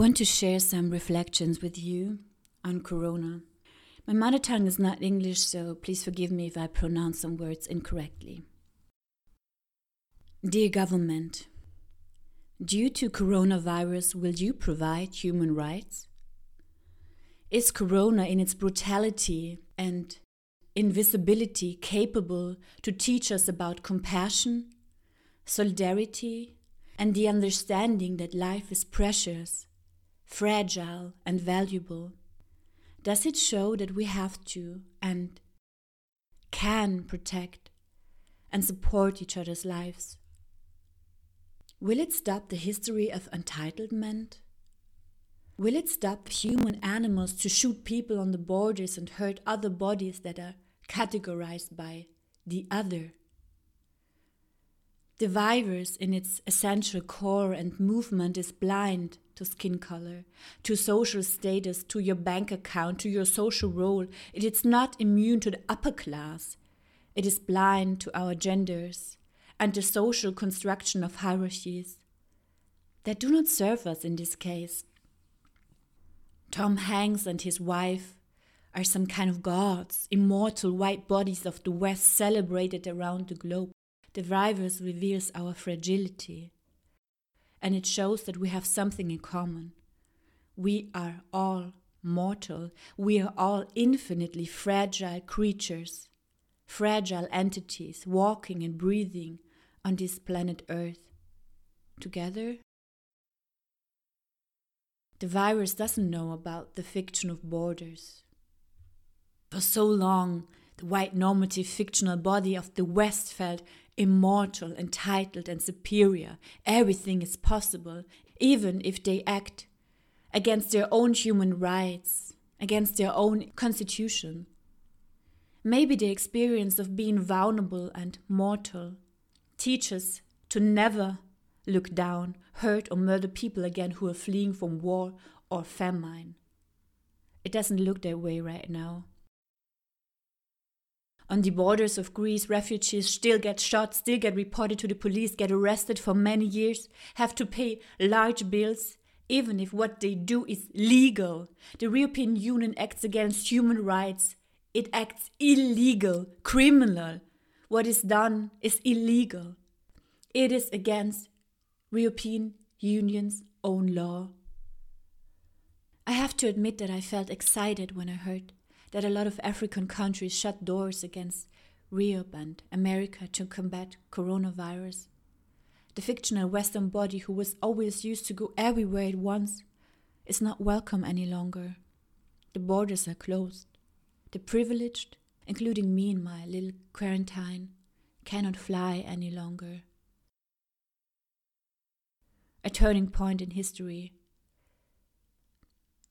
want to share some reflections with you on Corona. My mother tongue is not English, so please forgive me if I pronounce some words incorrectly. Dear government, due to coronavirus, will you provide human rights? Is Corona in its brutality and invisibility capable to teach us about compassion, solidarity, and the understanding that life is precious, fragile, and valuable? Does it show that we have to and can protect and support each other's lives? Will it stop the history of entitlement? Will it stop human animals to shoot people on the borders and hurt other bodies that are categorized by the other? The virus, in its essential core and movement, is blind to skin color, to social status, to your bank account, to your social role. It is not immune to the upper class. It is blind to our genders and the social construction of hierarchies that do not serve us in this case. Tom Hanks and his wife are some kind of gods, immortal white bodies of the West celebrated around the globe. The virus reveals our fragility, and it shows that we have something in common. We are all mortal, we are all infinitely fragile creatures, fragile entities walking and breathing on this planet Earth. Together, the virus doesn't know about the fiction of borders. For so long, the white normative fictional body of the West felt immortal, entitled, and superior. Everything is possible, even if they act against their own human rights, against their own constitution. Maybe the experience of being vulnerable and mortal teaches to never look down, hurt, or murder people again who are fleeing from war or famine. It doesn't look that way right now. On the borders of Greece, refugees still get shot, still get reported to the police, get arrested for many years, have to pay large bills, even if what they do is legal. The European Union acts against human rights. It acts illegal, criminal. What is done is illegal. It is against European Union's own law. I have to admit that I felt excited when I heard that a lot of African countries shut doors against Europe and America to combat coronavirus. The fictional Western body who was always used to go everywhere at once is not welcome any longer. The borders are closed. The privileged, including me in my little quarantine, cannot fly any longer a turning point in history,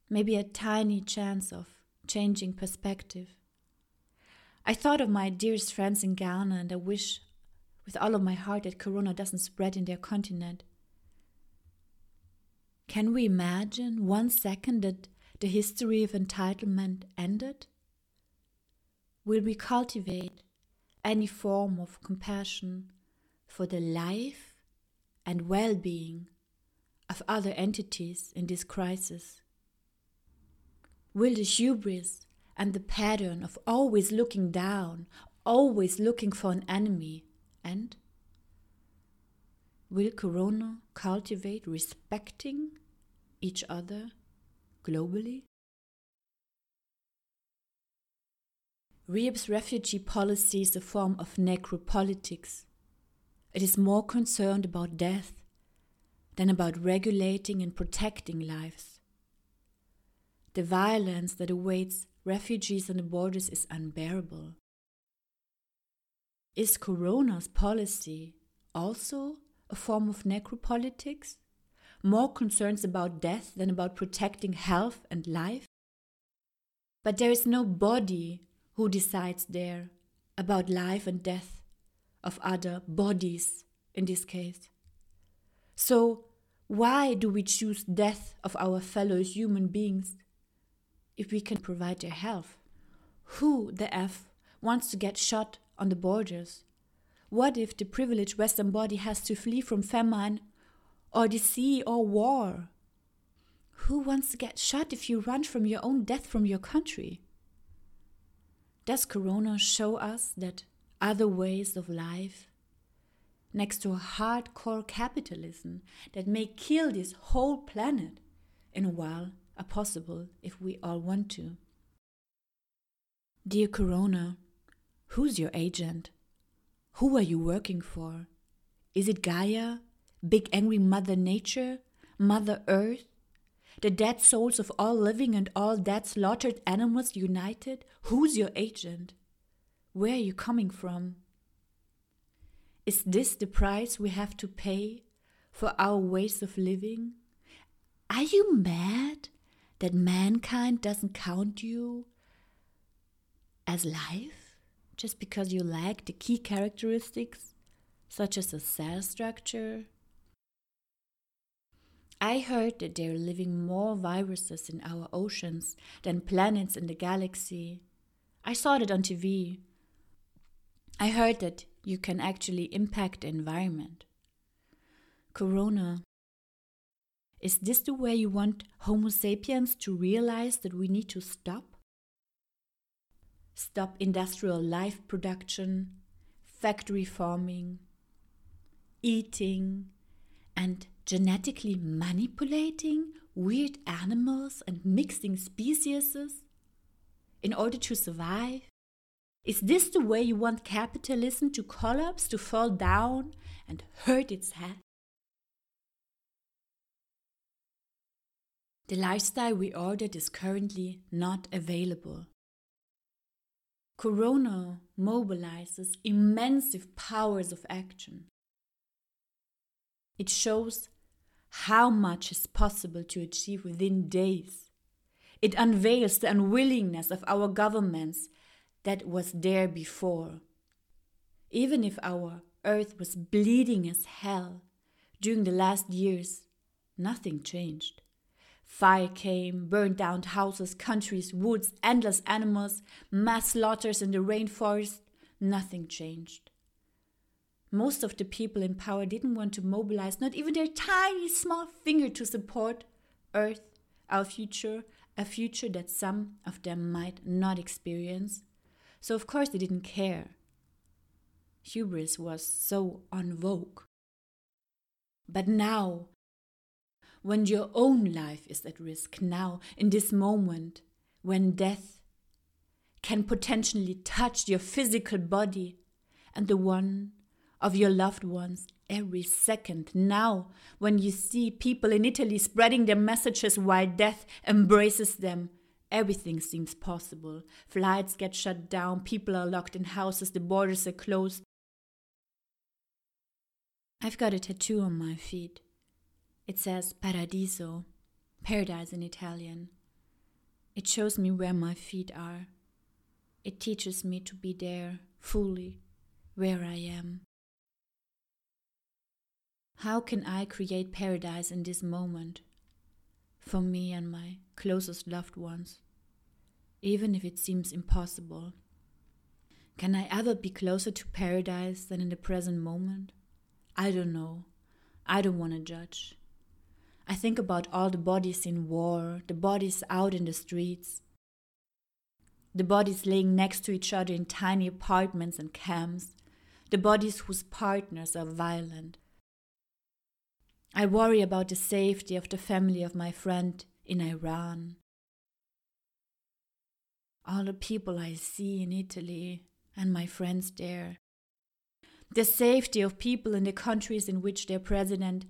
maybe a tiny chance of changing perspective. I thought of my dearest friends in Ghana and I wish with all of my heart that Corona doesn't spread in their continent. Can we imagine one second that the history of entitlement ended? Will we cultivate any form of compassion for the life and well being of other entities in this crisis? Will the hubris and the pattern of always looking down, always looking for an enemy end? Will Corona cultivate respecting each other globally? Reeb's refugee policy is a form of necropolitics. It is more concerned about death than about regulating and protecting lives. The violence that awaits refugees on the borders is unbearable. Is Corona's policy also a form of necropolitics? More concerns about death than about protecting health and life? But there is no body who decides there about life and death of other bodies in this case. So, why do we choose death of our fellow human beings if we can provide their health? Who the F wants to get shot on the borders? What if the privileged Western body has to flee from famine or disease or war? Who wants to get shot if you run from your own death from your country? Does Corona show us that other ways of life, next to hardcore capitalism that may kill this whole planet in a while, are possible if we all want to? Dear Corona, who's your agent? Who are you working for? Is it Gaia, big angry Mother Nature, Mother Earth, the dead souls of all living and all dead slaughtered animals united? Who's your agent? Where are you coming from? Is this the price we have to pay for our ways of living? Are you mad that mankind doesn't count you as life just because you lack the key characteristics such as a cell structure? I heard that there are living more viruses in our oceans than planets in the galaxy. I saw that on TV. I heard that you can actually impact the environment. Corona. Is this the way you want Homo sapiens to realize that we need to stop? Stop industrial life production, factory farming, eating, and genetically manipulating weird animals and mixing species in order to survive? Is this the way you want capitalism to collapse, to fall down and hurt its head? The lifestyle we ordered is currently not available. Corona mobilizes immense powers of action. It shows how much is possible to achieve within days. It unveils the unwillingness of our governments that was there before. Even if our earth was bleeding as hell during the last years, nothing changed. Fire came, burned down houses, countries, woods, endless animals, mass slaughters in the rainforest. Nothing changed. Most of the people in power didn't want to mobilize not even their tiny small finger to support Earth, our future, a future that some of them might not experience. So, of course, they didn't care. Hubris was so on vogue. But now, when your own life is at risk, now, in this moment, when death can potentially touch your physical body and the one of your loved ones every second. Now, when you see people in Italy spreading their messages while death embraces them, everything seems possible. Flights get shut down, people are locked in houses, the borders are closed. I've got a tattoo on my feet. It says Paradiso, paradise in Italian. It shows me where my feet are. It teaches me to be there fully, where I am. How can I create paradise in this moment for me and my closest loved ones, even if it seems impossible? Can I ever be closer to paradise than in the present moment? I don't know. I don't want to judge. I think about all the bodies in war, the bodies out in the streets, the bodies laying next to each other in tiny apartments and camps, the bodies whose partners are violent I worry about the safety of the family of my friend in Iran. All the people I see in Italy and my friends there. The safety of people in the countries in which their president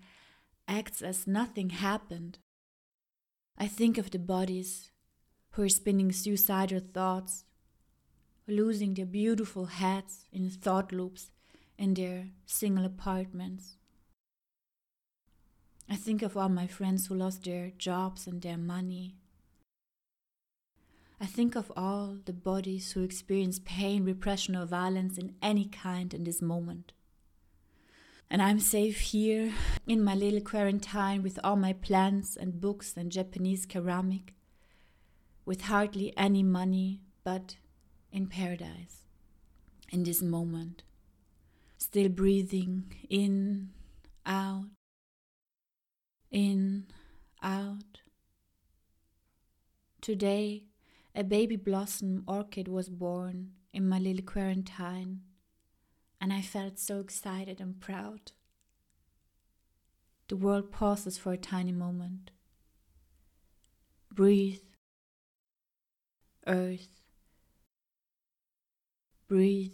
acts as nothing happened. I think of the bodies who are spinning suicidal thoughts, losing their beautiful heads in thought loops in their single apartments. I think of all my friends who lost their jobs and their money. I think of all the bodies who experience pain, repression, or violence in any kind in this moment. And I'm safe here in my little quarantine with all my plants and books and Japanese ceramic, with hardly any money, but in paradise, in this moment. Still breathing in, out, in, out, Today, a baby blossom orchid was born in my little quarantine, and I felt so excited and proud. The world pauses for a tiny moment. Breathe. Earth. Breathe.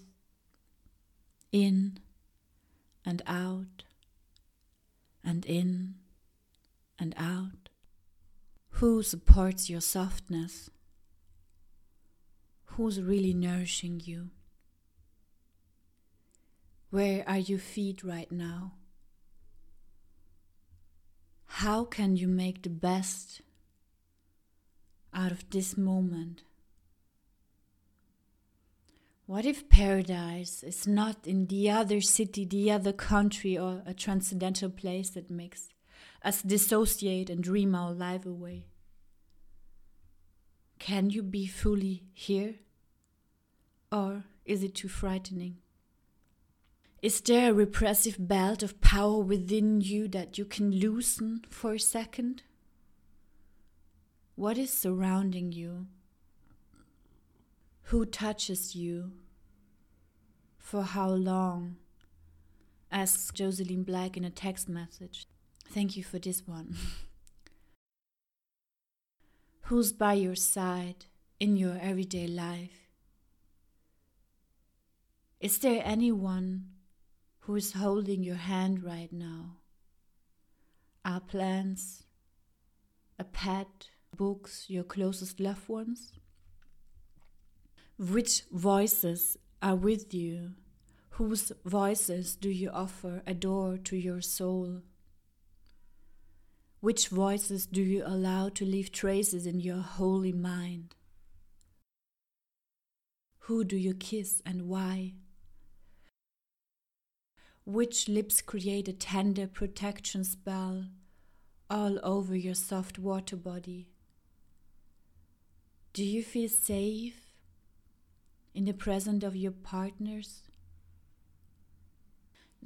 In and out, and in and out. Who supports your softness? Who's really nourishing you? Where are your feet right now? How can you make the best out of this moment? What if paradise is not in the other city, the other country, or a transcendental place that makes us dissociate and dream our life away? Can you be fully here? Or is it too frightening? Is there a repressive belt of power within you that you can loosen for a second? What is surrounding you? Who touches you? For how long? asks Jocelyn Black in a text message. Thank you for this one. Who's by your side in your everyday life? Is there anyone who is holding your hand right now? Are plants, a pet, books your closest loved ones? Which voices are with you? Whose voices do you offer a door to your soul? Which voices do you allow to leave traces in your holy mind? Who do you kiss and why? Which lips create a tender protection spell all over your soft water body? Do you feel safe in the presence of your partners?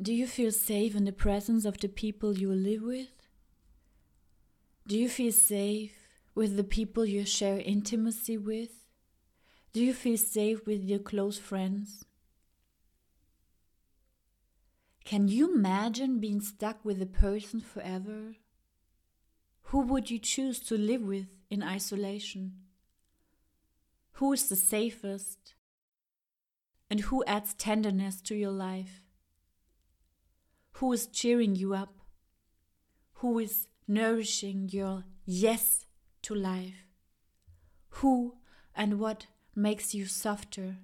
Do you feel safe in the presence of the people you live with? Do you feel safe with the people you share intimacy with? Do you feel safe with your close friends? Can you imagine being stuck with a person forever? Who would you choose to live with in isolation? Who is the safest? And who adds tenderness to your life? Who is cheering you up? Who is nourishing your yes to life? Who and what makes you softer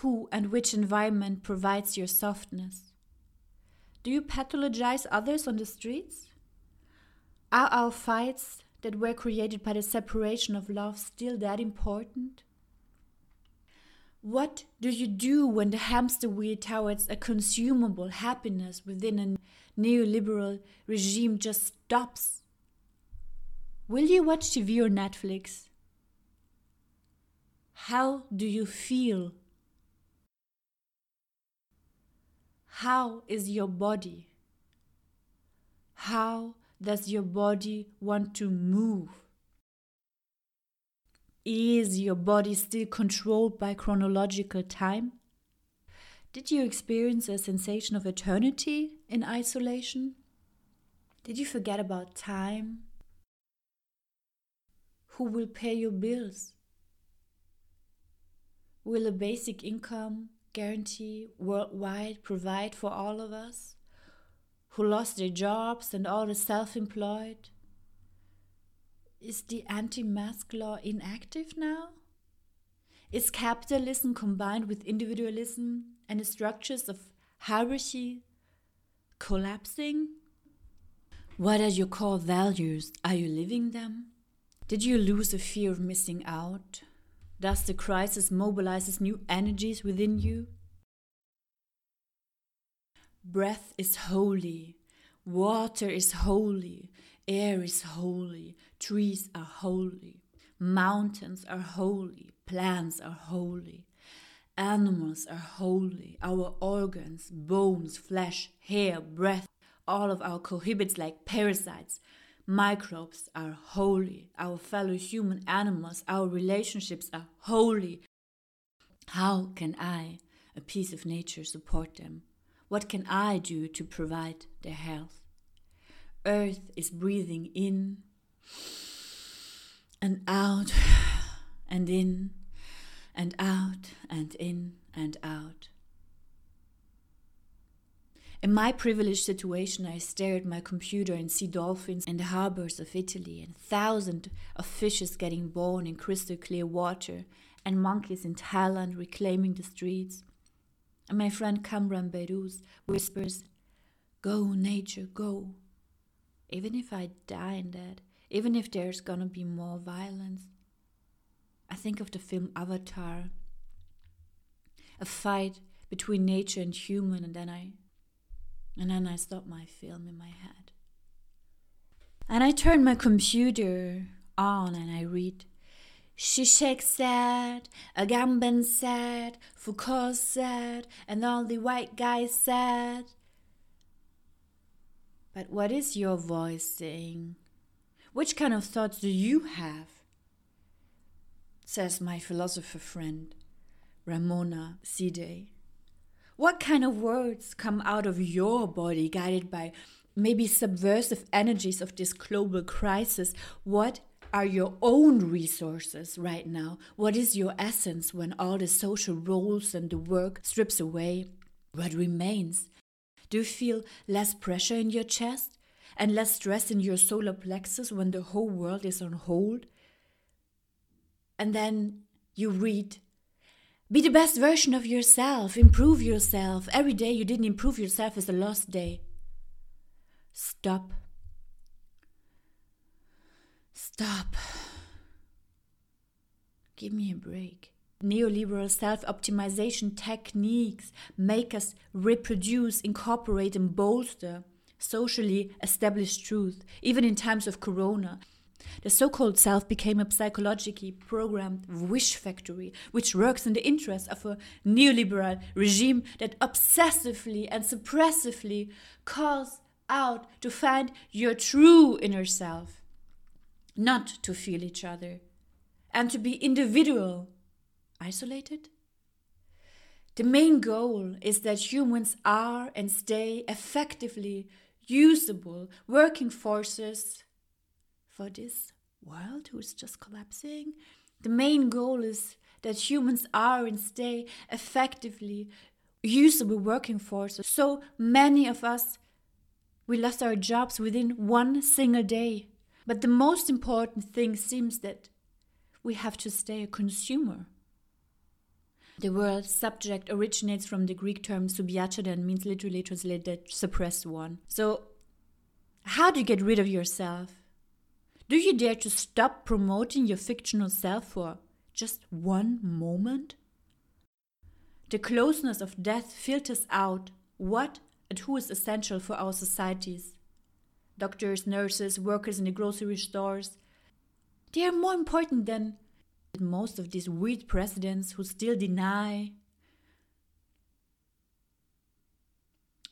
who and which environment provides your softness? Do you pathologize others on the streets? Are our fights that were created by the separation of love still that important? What do you do when the hamster wheel towards a consumable happiness within a neoliberal regime just stops? Will you watch TV or Netflix? How do you feel How is your body? How does your body want to move? Is your body still controlled by chronological time? Did you experience a sensation of eternity in isolation? Did you forget about time? Who will pay your bills? Will a basic income guarantee worldwide provide for all of us who lost their jobs and all the self employed? Is the anti mask law inactive now? Is capitalism combined with individualism and the structures of hierarchy collapsing? What are your core values? Are you living them? Did you lose the fear of missing out? Does the crisis mobilizes new energies within you? Breath is holy, water is holy, air is holy, trees are holy, mountains are holy, plants are holy, animals are holy, our organs, bones, flesh, hair, breath, all of our cohibits like parasites, microbes are holy, our fellow human animals, our relationships are holy. How can I, a piece of nature, support them? What can I do to provide their health? Earth is breathing in and out and in and out and in and out. In my privileged situation, I stare at my computer and see dolphins in the harbors of Italy and thousands of fishes getting born in crystal clear water and monkeys in Thailand reclaiming the streets. And my friend Kamran Beiruz whispers, Go, nature, go. Even if I die in that, even if there's gonna be more violence. I think of the film Avatar, a fight between nature and human, and then I and then I stop my film in my head. And I turn my computer on and I read Zizek said, Agamben said, Foucault said, and all the white guys said. But what is your voice saying? Which kind of thoughts do you have? Says my philosopher friend, Ramona Side. What kind of words come out of your body guided by maybe subversive energies of this global crisis? What are your own resources right now? What is your essence when all the social roles and the work strips away? What remains? Do you feel less pressure in your chest and less stress in your solar plexus when the whole world is on hold? And then you read be the best version of yourself. Improve yourself. Every day you didn't improve yourself is a lost day. Stop. Stop. Give me a break. Neoliberal self optimization techniques make us reproduce, incorporate, and bolster socially established truth, even in times of corona. The so called self became a psychologically programmed wish factory, which works in the interest of a neoliberal regime that obsessively and suppressively calls out to find your true inner self, not to feel each other, and to be individual, isolated. The main goal is that humans are and stay effectively usable working forces for this world who is just collapsing. The main goal is that humans are and stay effectively usable working force. So many of us, we lost our jobs within one single day. But the most important thing seems that we have to stay a consumer. The word subject originates from the Greek term subiacheia and means literally translated suppressed one. So, how do you get rid of yourself? Do you dare to stop promoting your fictional self for just one moment? The closeness of death filters out what and who is essential for our societies. Doctors, nurses, workers in the grocery stores. They are more important than most of these weird presidents who still deny.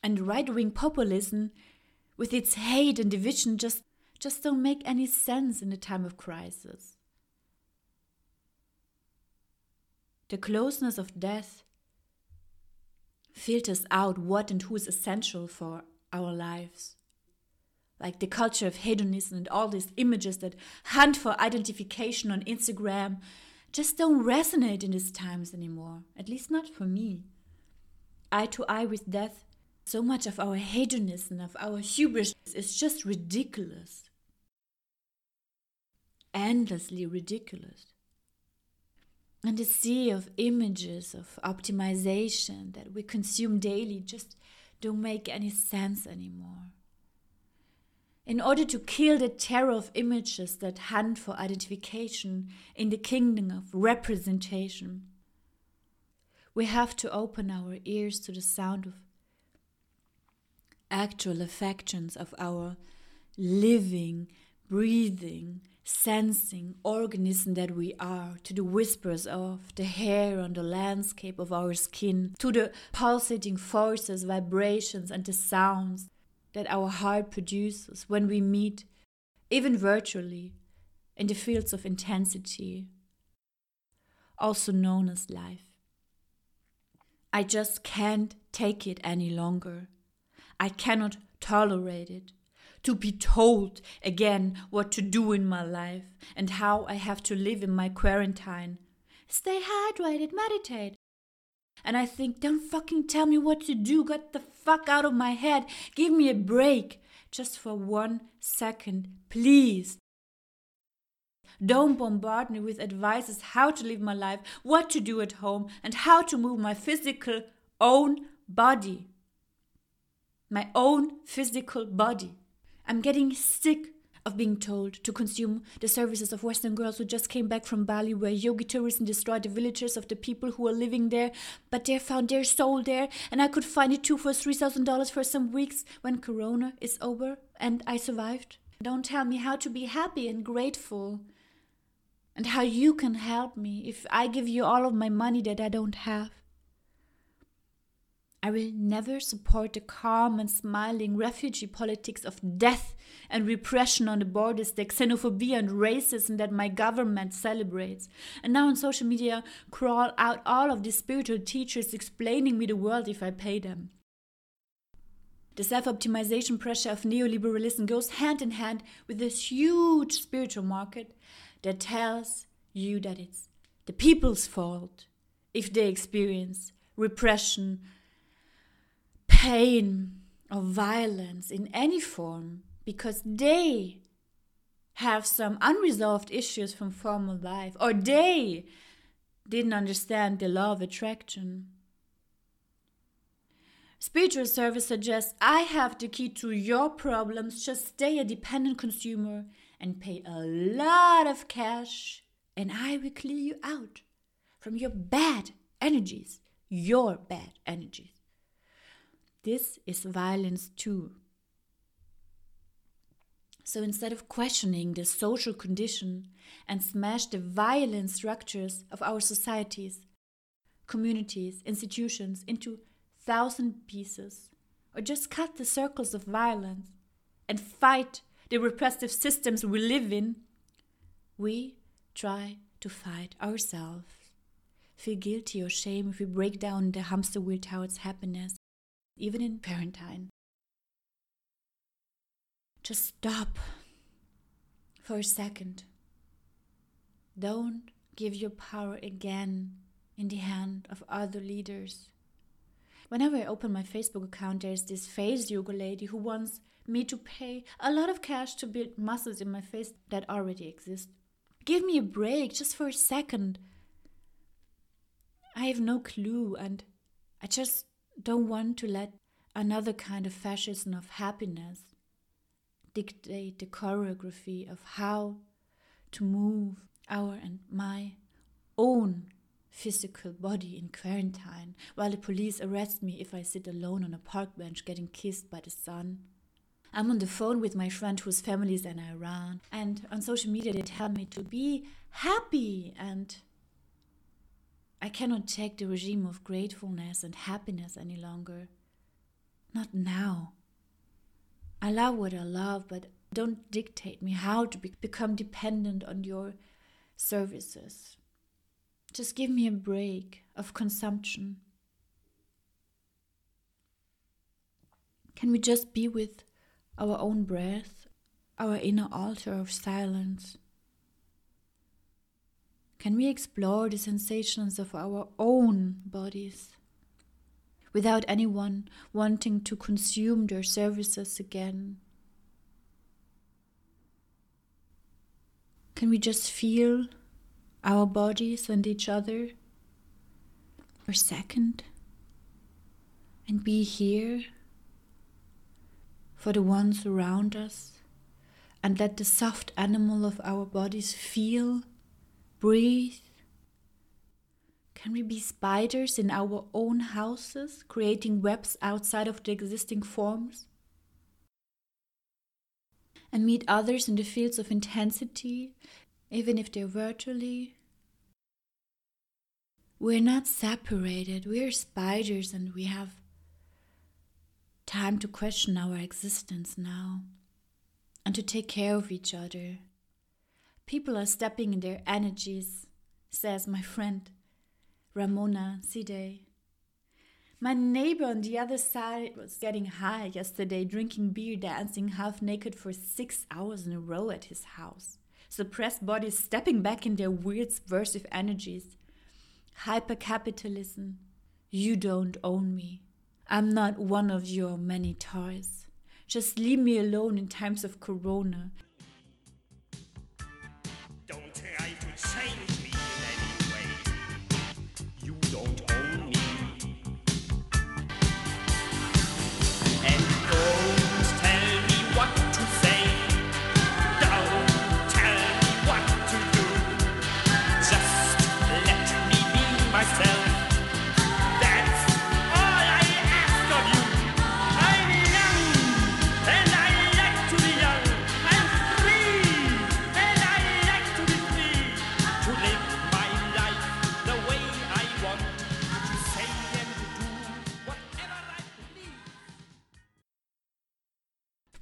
And right wing populism, with its hate and division, just just don't make any sense in a time of crisis. The closeness of death filters out what and who is essential for our lives. Like the culture of hedonism and all these images that hunt for identification on Instagram just don't resonate in these times anymore, at least not for me. Eye to eye with death so much of our hedonism, of our hubris, is just ridiculous. Endlessly ridiculous. And the sea of images of optimization that we consume daily just don't make any sense anymore. In order to kill the terror of images that hunt for identification in the kingdom of representation, we have to open our ears to the sound of actual affections of our living, breathing, sensing organism that we are, to the whispers of the hair on the landscape of our skin, to the pulsating forces, vibrations, and the sounds that our heart produces when we meet even virtually, in the fields of intensity, also known as life. I just can't take it any longer. I cannot tolerate it. To be told again what to do in my life and how I have to live in my quarantine. Stay hydrated, meditate. And I think, don't fucking tell me what to do. Get the fuck out of my head. Give me a break. Just for one second, please. Don't bombard me with advices how to live my life, what to do at home, and how to move my physical own body. My own physical body. I'm getting sick of being told to consume the services of Western girls who just came back from Bali, where yogi tourism destroyed the villages of the people who are living there, but they found their soul there, and I could find it too for $3,000 for some weeks when Corona is over and I survived. Don't tell me how to be happy and grateful and how you can help me if I give you all of my money that I don't have. I will never support the calm and smiling refugee politics of death and repression on the borders, the xenophobia and racism that my government celebrates. And now on social media crawl out all of these spiritual teachers explaining me the world if I pay them. The self optimization pressure of neoliberalism goes hand in hand with this huge spiritual market that tells you that it's the people's fault if they experience repression, pain, or violence in any form because they have some unresolved issues from former life or they didn't understand the law of attraction. Spiritual service suggests I have the key to your problems, just stay a dependent consumer and pay a lot of cash, and I will clear you out from your bad energies, your bad energies. This is violence too. So instead of questioning the social condition and smash the violent structures of our societies, communities, institutions into thousand pieces, or just cut the circles of violence and fight the repressive systems we live in, we try to fight ourselves. Feel guilty or shame if we break down the hamster wheel towards happiness, even in quarantine. Just stop for a second. Don't give your power again in the hand of other leaders. Whenever I open my Facebook account, there's this face yoga lady who wants me to pay a lot of cash to build muscles in my face that already exist. Give me a break just for a second. I have no clue, and I just don't want to let another kind of fascism of happiness dictate the choreography of how to move our and my own physical body in quarantine while the police arrest me if I sit alone on a park bench getting kissed by the sun. I'm on the phone with my friend whose family is in Iran, and on social media they tell me to be happy, and I cannot take the regime of gratefulness and happiness any longer. Not now. I love what I love, but don't dictate me how to be- become dependent on your services. Just give me a break of consumption. Can we just be with our own breath, our inner altar of silence? Can we explore the sensations of our own bodies without anyone wanting to consume their services again? Can we just feel our bodies and each other for a second and be here for the ones around us and let the soft animal of our bodies feel, breathe. Can we be spiders in our own houses, creating webs outside of the existing forms? And meet others in the fields of intensity, even if they're virtually? We're not separated, we're spiders and we have time to question our existence now. and to take care of each other. People are stepping in their energies, says my friend Ramona Side. My neighbor on the other side was getting high yesterday, drinking beer, dancing half naked for six hours in a row at his house. Suppressed bodies stepping back in their weird subversive energies. Hypercapitalism. You don't own me. I'm not one of your many toys. Just leave me alone in times of corona.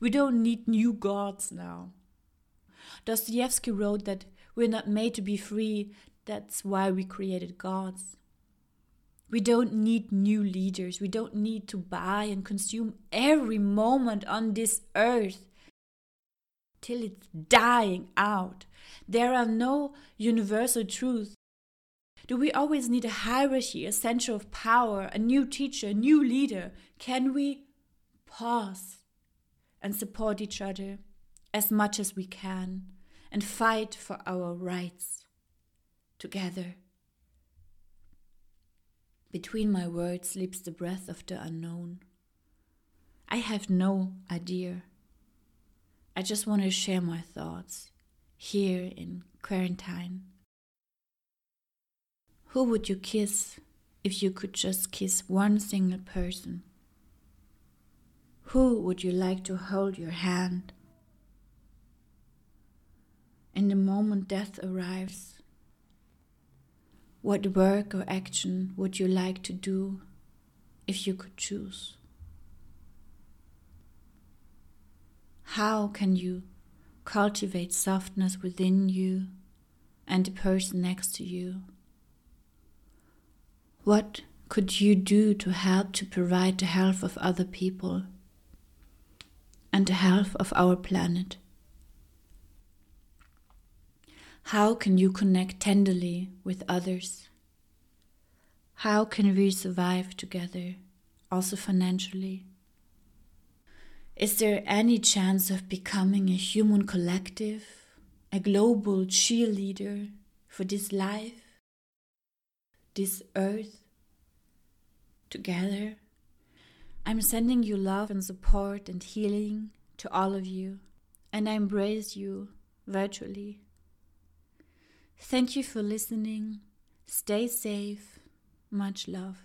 We don't need new gods now. Dostoevsky wrote that we're not made to be free, that's why we created gods. We don't need new leaders. We don't need to buy and consume every moment on this earth till it's dying out. There are no universal truths. Do we always need a hierarchy, a center of power, a new teacher, a new leader? Can we pause? And support each other as much as we can and fight for our rights together. Between my words sleeps the breath of the unknown. I have no idea. I just want to share my thoughts here in quarantine. Who would you kiss if you could just kiss one single person? Who would you like to hold your hand? In the moment death arrives, what work or action would you like to do if you could choose? How can you cultivate softness within you and the person next to you? What could you do to help to provide the health of other people? And the health of our planet. How can you connect tenderly with others? How can we survive together, also financially? Is there any chance of becoming a human collective, a global cheerleader for this life, this earth, together? I'm sending you love and support and healing to all of you, and I embrace you virtually. Thank you for listening. Stay safe. Much love.